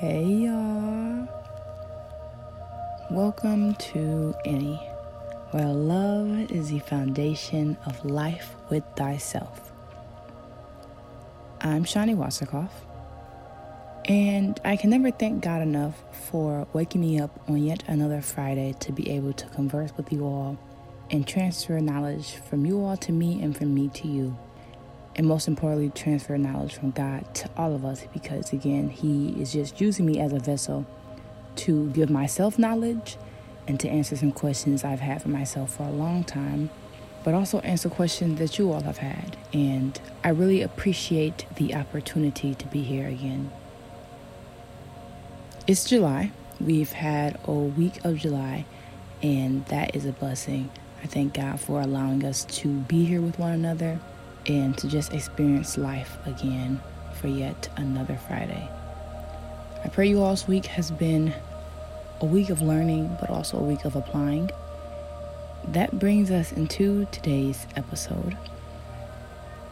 Hey y'all. Welcome to Inni, where love is the foundation of life with thyself. I'm Shani Wasserkoff, and I can never thank God enough for waking me up on yet another Friday to be able to converse with you all and transfer knowledge from you all to me and from me to you and most importantly, transfer knowledge from God to all of us because, again, He is just using me as a vessel to give myself knowledge and to answer some questions I've had for myself for a long time, but also answer questions that you all have had. And I really appreciate the opportunity to be here again. It's July. We've had a week of July, and that is a blessing. I thank God for allowing us to be here with one another and to just experience life again for yet another Friday. I pray you all's week has been a week of learning, but also a week of applying. That brings us into today's episode.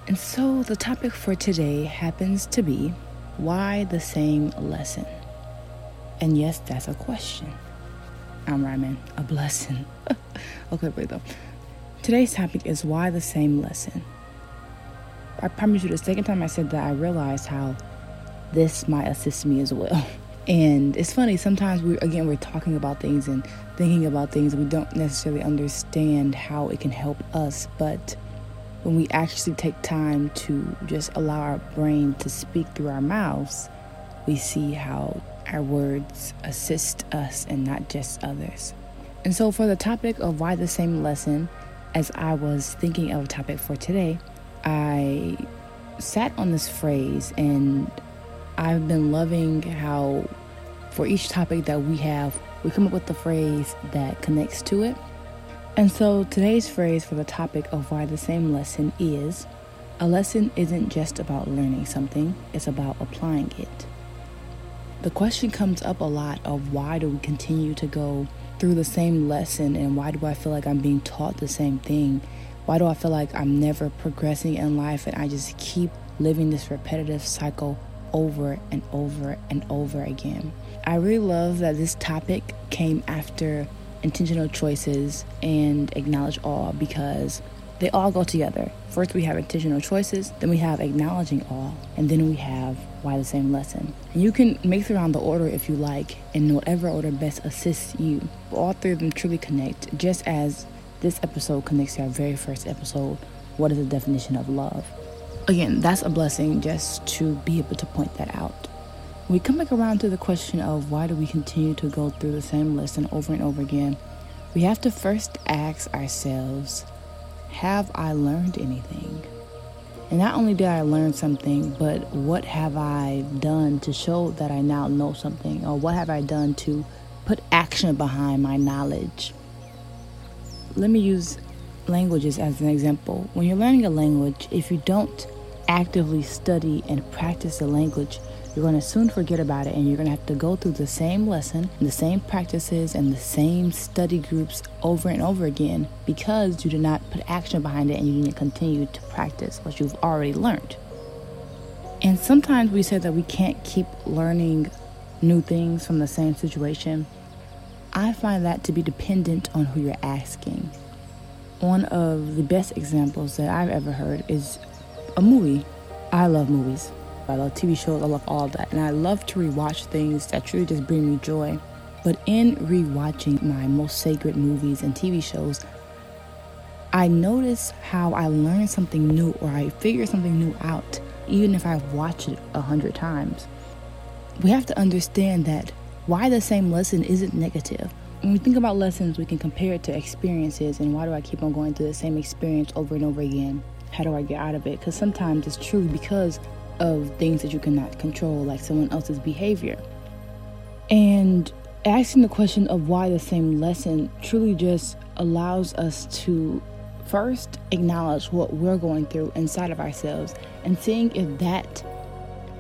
And so the topic for today happens to be why the same lesson? And yes, that's a question. I'm rhyming, a blessing. okay, wait though. Today's topic is why the same lesson? I promise you, the second time I said that, I realized how this might assist me as well. And it's funny, sometimes we again we're talking about things and thinking about things we don't necessarily understand how it can help us, but when we actually take time to just allow our brain to speak through our mouths, we see how our words assist us and not just others. And so for the topic of why the same lesson, as I was thinking of a topic for today, I sat on this phrase and I've been loving how for each topic that we have, we come up with the phrase that connects to it. And so today's phrase for the topic of why the same lesson is a lesson isn't just about learning something, it's about applying it. The question comes up a lot of why do we continue to go through the same lesson and why do I feel like I'm being taught the same thing? Why do I feel like I'm never progressing in life and I just keep living this repetitive cycle over and over and over again? I really love that this topic came after intentional choices and acknowledge all because they all go together. First, we have intentional choices, then we have acknowledging all, and then we have why the same lesson. You can mix around the order if you like, in whatever order best assists you. All three of them truly connect, just as this episode connects to our very first episode What is the definition of love? Again, that's a blessing just to be able to point that out. We come back around to the question of why do we continue to go through the same lesson over and over again? We have to first ask ourselves Have I learned anything? And not only did I learn something, but what have I done to show that I now know something? Or what have I done to put action behind my knowledge? Let me use languages as an example. When you're learning a language, if you don't actively study and practice the language, you're going to soon forget about it and you're going to have to go through the same lesson, the same practices, and the same study groups over and over again because you did not put action behind it and you didn't continue to practice what you've already learned. And sometimes we say that we can't keep learning new things from the same situation I find that to be dependent on who you're asking. One of the best examples that I've ever heard is a movie. I love movies. I love TV shows. I love all that. And I love to rewatch things that truly just bring me joy. But in rewatching my most sacred movies and TV shows, I notice how I learn something new or I figure something new out, even if I've watched it a hundred times. We have to understand that why the same lesson isn't negative. When we think about lessons, we can compare it to experiences and why do I keep on going through the same experience over and over again? How do I get out of it? Because sometimes it's true because of things that you cannot control, like someone else's behavior. And asking the question of why the same lesson truly just allows us to first acknowledge what we're going through inside of ourselves and seeing if that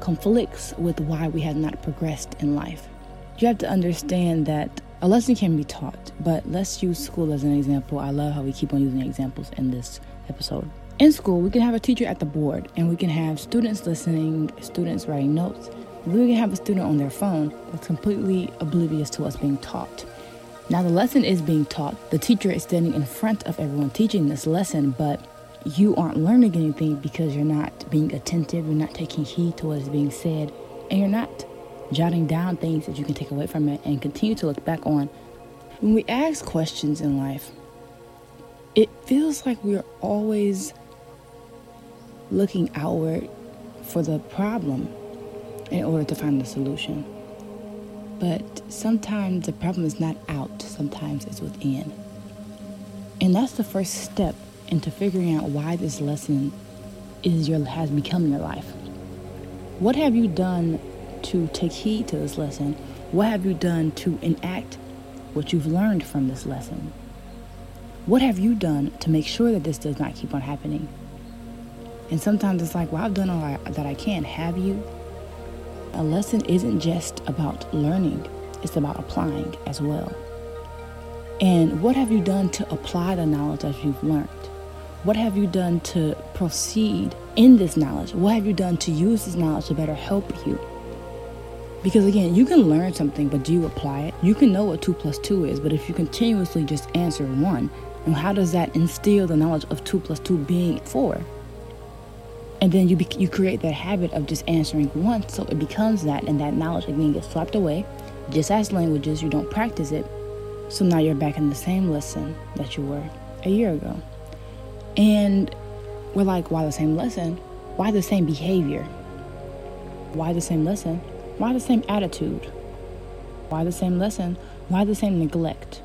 conflicts with why we have not progressed in life you have to understand that a lesson can be taught, but let's use school as an example. I love how we keep on using examples in this episode. In school, we can have a teacher at the board and we can have students listening, students writing notes, We can have a student on their phone that's completely oblivious to what's being taught. Now, the lesson is being taught. The teacher is standing in front of everyone teaching this lesson, but you aren't learning anything because you're not being attentive, you're not taking heed to what is being said, and you're not jotting down things that you can take away from it and continue to look back on. When we ask questions in life, it feels like we're always looking outward for the problem in order to find the solution. But sometimes the problem is not out, sometimes it's within. And that's the first step into figuring out why this lesson is your has become your life. What have you done to take heed to this lesson? What have you done to enact what you've learned from this lesson? What have you done to make sure that this does not keep on happening? And sometimes it's like, well, I've done all I, that I can. Have you? A lesson isn't just about learning, it's about applying as well. And what have you done to apply the knowledge that you've learned? What have you done to proceed in this knowledge? What have you done to use this knowledge to better help you? Because again, you can learn something, but do you apply it? You can know what 2 plus 2 is, but if you continuously just answer 1, and how does that instill the knowledge of 2 plus 2 being 4? And then you, be- you create that habit of just answering once, so it becomes that, and that knowledge again gets swept away. Just as languages, you don't practice it. So now you're back in the same lesson that you were a year ago. And we're like, why the same lesson? Why the same behavior? Why the same lesson? Why the same attitude? Why the same lesson? Why the same neglect?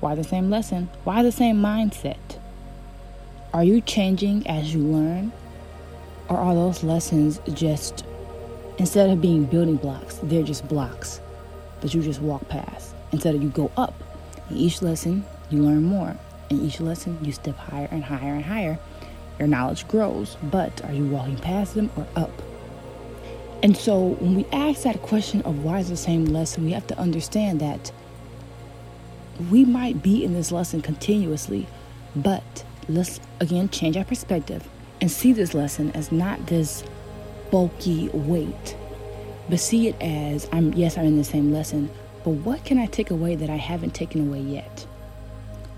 Why the same lesson? Why the same mindset? Are you changing as you learn? Or are those lessons just, instead of being building blocks, they're just blocks that you just walk past? Instead of you go up. In each lesson, you learn more. In each lesson, you step higher and higher and higher. Your knowledge grows, but are you walking past them or up? And so when we ask that question of why is the same lesson, we have to understand that we might be in this lesson continuously, but let's again change our perspective and see this lesson as not this bulky weight, but see it as I'm yes, I'm in the same lesson, but what can I take away that I haven't taken away yet?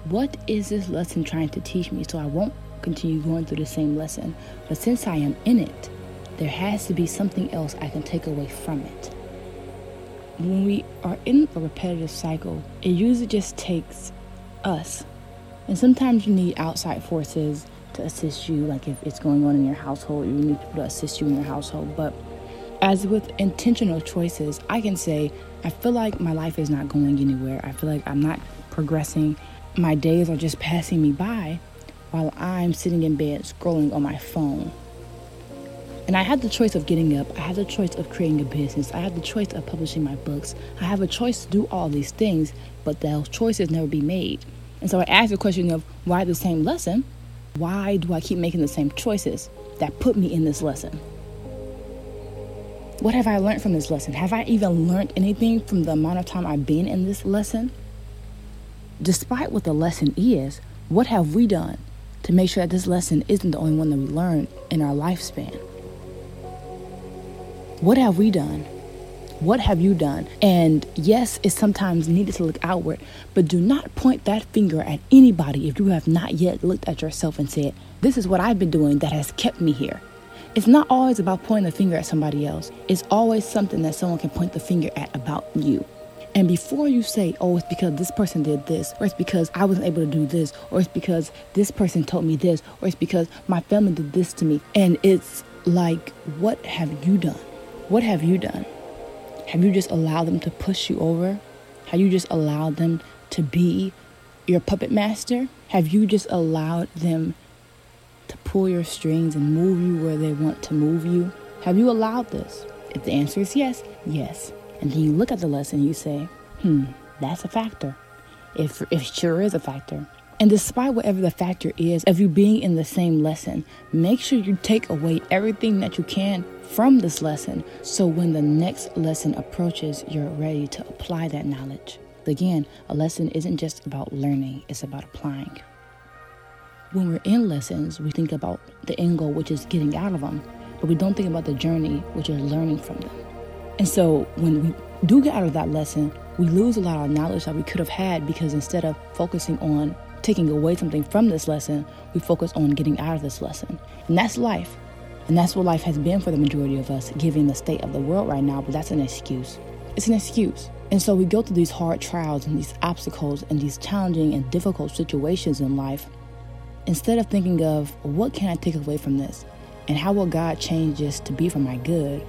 What is this lesson trying to teach me so I won't continue going through the same lesson? But since I am in it, there has to be something else I can take away from it. When we are in a repetitive cycle, it usually just takes us. And sometimes you need outside forces to assist you, like if it's going on in your household, you need people to assist you in your household. But as with intentional choices, I can say, I feel like my life is not going anywhere. I feel like I'm not progressing. My days are just passing me by while I'm sitting in bed scrolling on my phone. And I had the choice of getting up. I had the choice of creating a business. I had the choice of publishing my books. I have a choice to do all these things, but those choices never be made. And so I asked the question of why the same lesson? Why do I keep making the same choices that put me in this lesson? What have I learned from this lesson? Have I even learned anything from the amount of time I've been in this lesson? Despite what the lesson is, what have we done to make sure that this lesson isn't the only one that we learn in our lifespan? What have we done? What have you done? And yes, it's sometimes needed to look outward, but do not point that finger at anybody if you have not yet looked at yourself and said, This is what I've been doing that has kept me here. It's not always about pointing the finger at somebody else, it's always something that someone can point the finger at about you. And before you say, oh, it's because this person did this, or it's because I wasn't able to do this, or it's because this person told me this, or it's because my family did this to me, and it's like, what have you done? What have you done? Have you just allowed them to push you over? Have you just allowed them to be your puppet master? Have you just allowed them to pull your strings and move you where they want to move you? Have you allowed this? If the answer is yes, yes. And then you look at the lesson you say, hmm, that's a factor. If, if it sure is a factor. And despite whatever the factor is of you being in the same lesson, make sure you take away everything that you can from this lesson so when the next lesson approaches, you're ready to apply that knowledge. Again, a lesson isn't just about learning, it's about applying. When we're in lessons, we think about the end goal, which is getting out of them. but we don't think about the journey, which is learning from them. And so when we do get out of that lesson, we lose a lot of knowledge that we could have had because instead of focusing on taking away something from this lesson, we focus on getting out of this lesson. And that's life. And that's what life has been for the majority of us, given the state of the world right now, but that's an excuse. It's an excuse. And so we go through these hard trials and these obstacles and these challenging and difficult situations in life. Instead of thinking of what can I take away from this and how will God change this to be for my good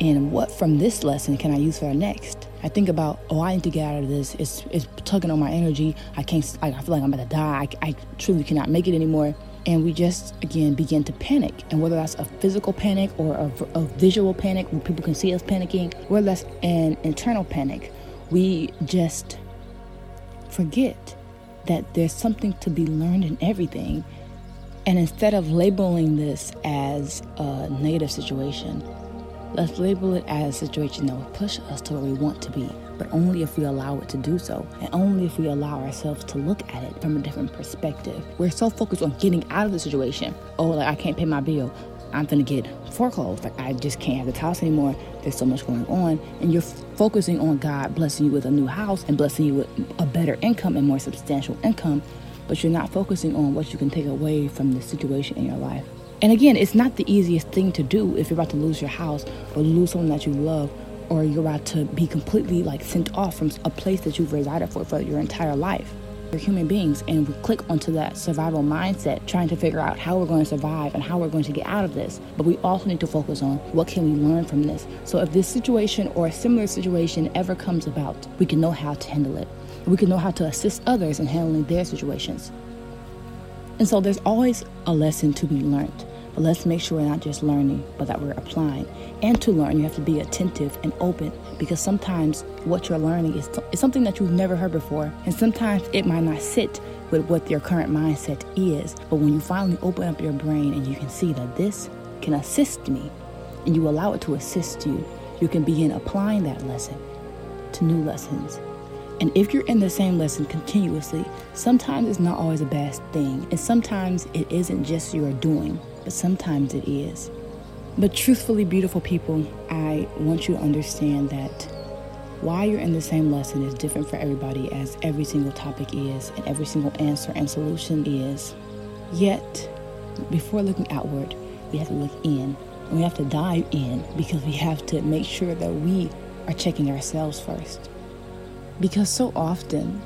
and what from this lesson can I use for the next? I think about, oh, I need to get out of this. It's, it's tugging on my energy. I can't, I feel like I'm about to die. I, I truly cannot make it anymore and we just again begin to panic and whether that's a physical panic or a, a, visual panic where people can see us panicking whether that's an internal panic we just forget that there's something to be learned in everything and instead of labeling this as a negative situation let's label it as a situation that will push us to where we want to be but only if we allow it to do so, and only if we allow ourselves to look at it from a different perspective. We're so focused on getting out of the situation. Oh, like I can't pay my bill. I'm gonna get foreclosed. Like I just can't have the house anymore. There's so much going on, and you're focusing on God blessing you with a new house and blessing you with a better income and more substantial income, but you're not focusing on what you can take away from the situation in your life. And again, it's not the easiest thing to do if you're about to lose your house or lose someone that you love or you're about to be completely like sent off from a place that you've resided for for your entire life. We're human beings and we click onto that survival mindset trying to figure out how we're going to survive and how we're going to get out of this. But we also need to focus on what can we learn from this. So if this situation or a similar situation ever comes about, we can know how to handle it. We can know how to assist others in handling their situations. And so there's always a lesson to be learned. But let's make sure we're not just learning, but that we're applying. And to learn, you have to be attentive and open because sometimes what you're learning is, is something that you've never heard before. And sometimes it might not sit with what your current mindset is. But when you finally open up your brain and you can see that this can assist me, and you allow it to assist you, you can begin applying that lesson to new lessons. And if you're in the same lesson continuously, sometimes it's not always a bad thing. And sometimes it isn't just your doing but sometimes it is. But truthfully, beautiful people, I want you to understand that why you're in the same lesson is different for everybody, as every single topic is, and every single answer and solution is. Yet, before looking outward, we have to look in. And we have to dive in because we have to make sure that we are checking ourselves first. Because so often,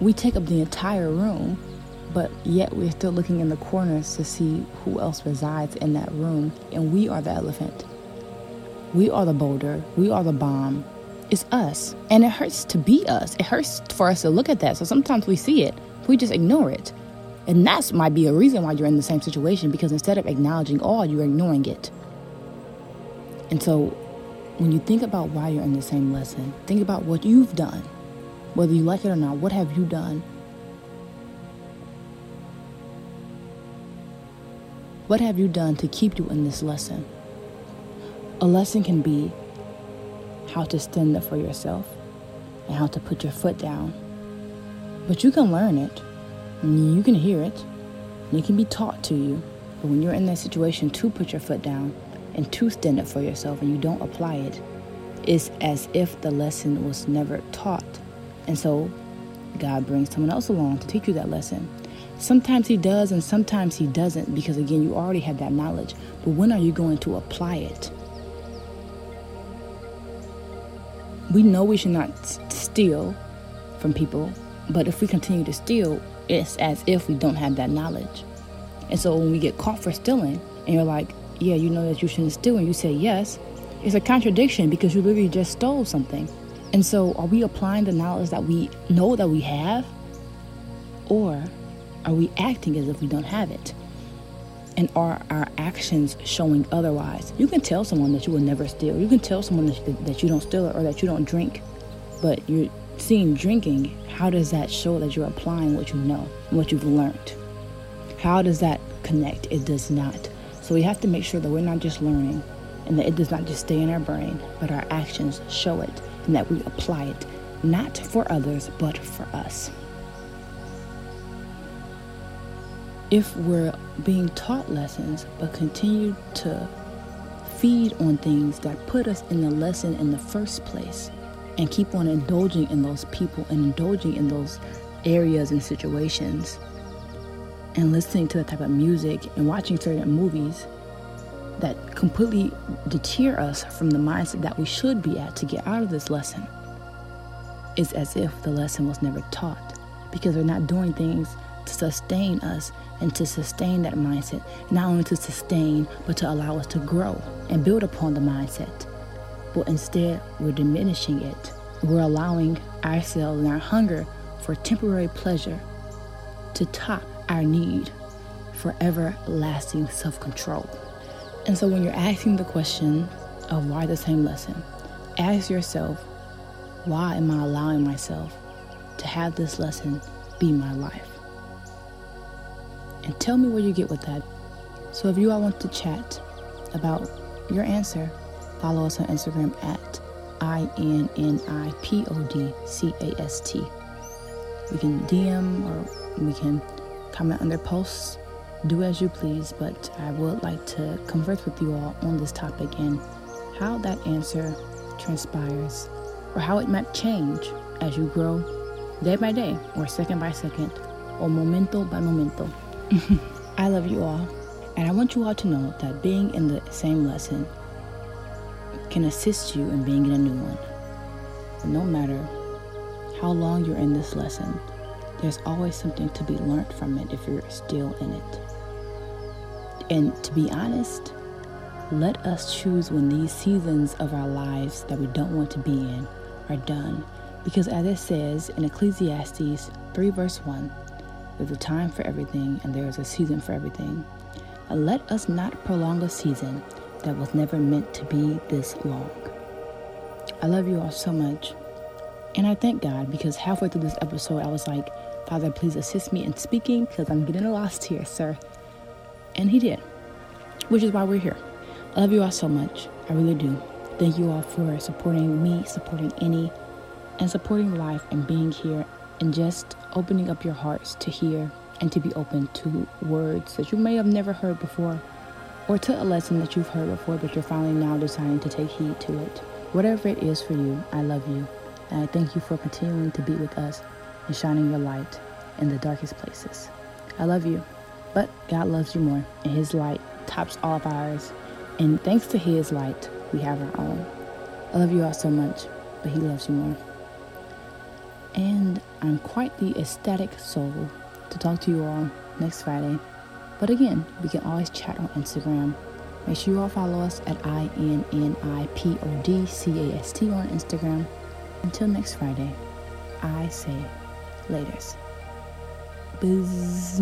we take up the entire room but yet we're still looking in the corners to see who else resides in that room, and we are the elephant. We are the boulder, we are the bomb. It's us. And it hurts to be us. It hurts for us to look at that. So sometimes we see it, we just ignore it. And that might be a reason why you're in the same situation because instead of acknowledging all, you're ignoring it. And so when you think about why you're in the same lesson, think about what you've done. Whether you like it or not, what have you done What have you done to keep you in this lesson? A lesson can be how to stand up for yourself and how to put your foot down. But you can learn it, you can hear it, and it can be taught to you. But when you're in that situation to put your foot down and to stand up for yourself and you don't apply it, it's as if the lesson was never taught. And so God brings someone else along to teach you that lesson. Sometimes he does and sometimes he doesn't because, again, you already have that knowledge. But when are you going to apply it? We know we should not steal from people, but if we continue to steal, it's as if we don't have that knowledge. And so when we get caught for stealing, and you're like, yeah, you know that you shouldn't steal, and you say yes, it's a contradiction because you literally just stole something. And so are we applying the knowledge that we know that we have? Or are we acting as if we don't have it? And are our actions showing otherwise? You can tell someone that you will never steal. You can tell someone that you, don't steal or that you don't drink. But you're seen drinking, how does that show that you're applying what you know and what you've learned? How does that connect? It does not. So we have to make sure that we're not just learning and that it does not just stay in our brain, but our actions show it and that we apply it, not for others, but for us. if we're being taught lessons but continue to feed on things that put us in the lesson in the first place and keep on indulging in those people and indulging in those areas and situations and listening to that type of music and watching certain movies that completely deter us from the mindset that we should be at to get out of this lesson. It's as if the lesson was never taught because we're not doing things to sustain us and to sustain that mindset, not only to sustain, but to allow us to grow and build upon the mindset. But instead, we're diminishing it. We're allowing ourselves and our hunger for temporary pleasure to top our need for everlasting self control. And so, when you're asking the question of why the same lesson, ask yourself, why am I allowing myself to have this lesson be my life? and tell me where you get with that. So if you all want to chat about your answer, follow us on Instagram at I N N I P O D C A S T. We can DM or we can comment on their posts. Do as you please, but I would like to converse with you all on this topic and how that answer transpires or how it might change as you grow day by day or second by second or momento by momento. I love you all, and I want you all to know that being in the same lesson can assist you in being in a new one. no matter how long you're in this lesson, there's always something to be learned from it if you're still in it. And to be honest, let us choose when these seasons of our lives that we don't want to be in are done. Because as it says in Ecclesiastes 3, verse 1, there's a time for everything, and there is a season for everything. let us not prolong a season that was never meant to be this long. I love you all so much. And I thank God because halfway through this episode, I was like, Father, please assist me in speaking because I'm getting lost here, sir. And He did, which is why we're here. I love you all so much. I really do. Thank you all for supporting me, supporting Inni, and supporting life and being here and just opening up your hearts to hear and to be open to words that you may have never heard before or to a lesson that you've heard before but you're finally now deciding to take heed to it. Whatever it is for you, I love you. And I thank you for continuing to be with us and shining your light in the darkest places. I love you, but God loves you more, and His light tops all of ours. And thanks to His light, we have our own. I love you all so much, but He loves you more and I'm quite the ecstatic soul to talk to you all next Friday. But again, we can always chat on Instagram. Make sure you all follow us at I N N I P O D C A S T on Instagram. Until next Friday, I say laters. Buzz.